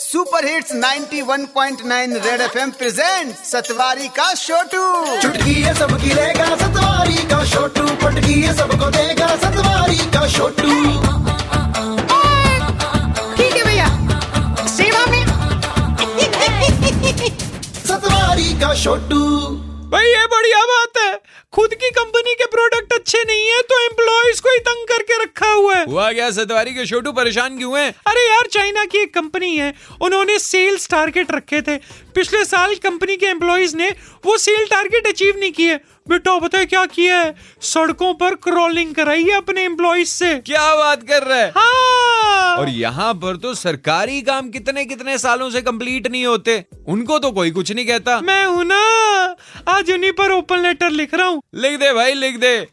Super hits 91.9 red FM present Satwari का छोटू चुटकी है सबकी रहेगा सतवारी का छोटू पटकी है सबको देगा सतवारी का छोटू ठीक है भैया। सेवा में। सतवारी का छोटू भाई ये बढ़िया बात है। खुद की कंपनी के प्रोडक्ट अच्छे नहीं है तो एम्प्लॉयज़ को ही तंग करके रखा हुआ क्या? सतवारी के छोटू परेशान क्यों हैं? अरे यार चाइना की एक कंपनी है। उन्होंने सेल्स टारगेट रखे थे। पिछले साल कंपनी के एम्प्लॉयज़ ने वो सेल टारगेट अचीव नहीं किए। बेटा बताए क्या किया है? सड़कों पर क्रॉलिंग कराई है अपने एम्प्लॉयज़ से। क्या बात कर रहे है? हाँ। और यहाँ पर तो सरकारी काम कितने कितने सालों से कंप्लीट नहीं होते। उनको तो कोई कुछ नहीं कहता। मैं हूँ ना। आज उन्हीं पर ओपन लेटर लिख रहा हूँ। लिख दे भाई लिख दे।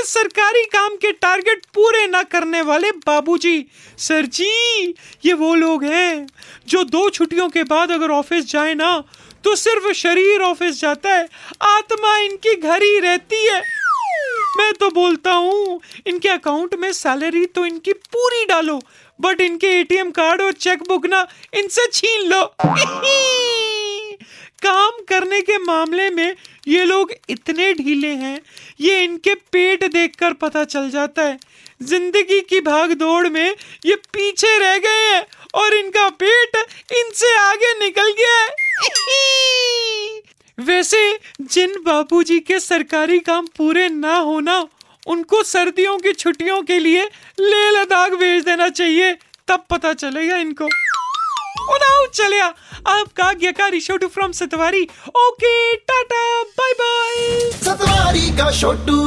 आदरणीय सरकारी काम के टारगेट पूरे न करने वाले बाबूजी। सर जी, ये वो लोग हैं जो दो छुट्टियों के बाद अगर ऑफ़िस जाए ना तो सिर्फ़ शरीर ऑफ़िस जाता है, आत्मा इनकी घर ही रहती है। मैं तो बोलता हूँ, इनके अकाउंट में सैलरी तो इनकी पूरी डालो, बट इनके एटीएम कार्ड और चेक बुक ना इनसे छीन लो। काम करने के मामले में ये लोग इतने ढीले हैं ये इनके पेट देखकर पता चल जाता है। ज़िंदगी की भाग दौड़ में ये पीछे रह गए हैं और इनका पेट इनसे आगे निकल गया है। वैसे जिन बाबूजी के सरकारी काम पूरे ना होना उनको सर्दियों की छुट्टियों के लिए लेह लद्दाख भेज देना चाहिए तब पता चलेगा इनको। उनाउ चलिया आपका आज्ञाकारी Chhotu from Satwari. Okay tata bye bye Satwari का छोटू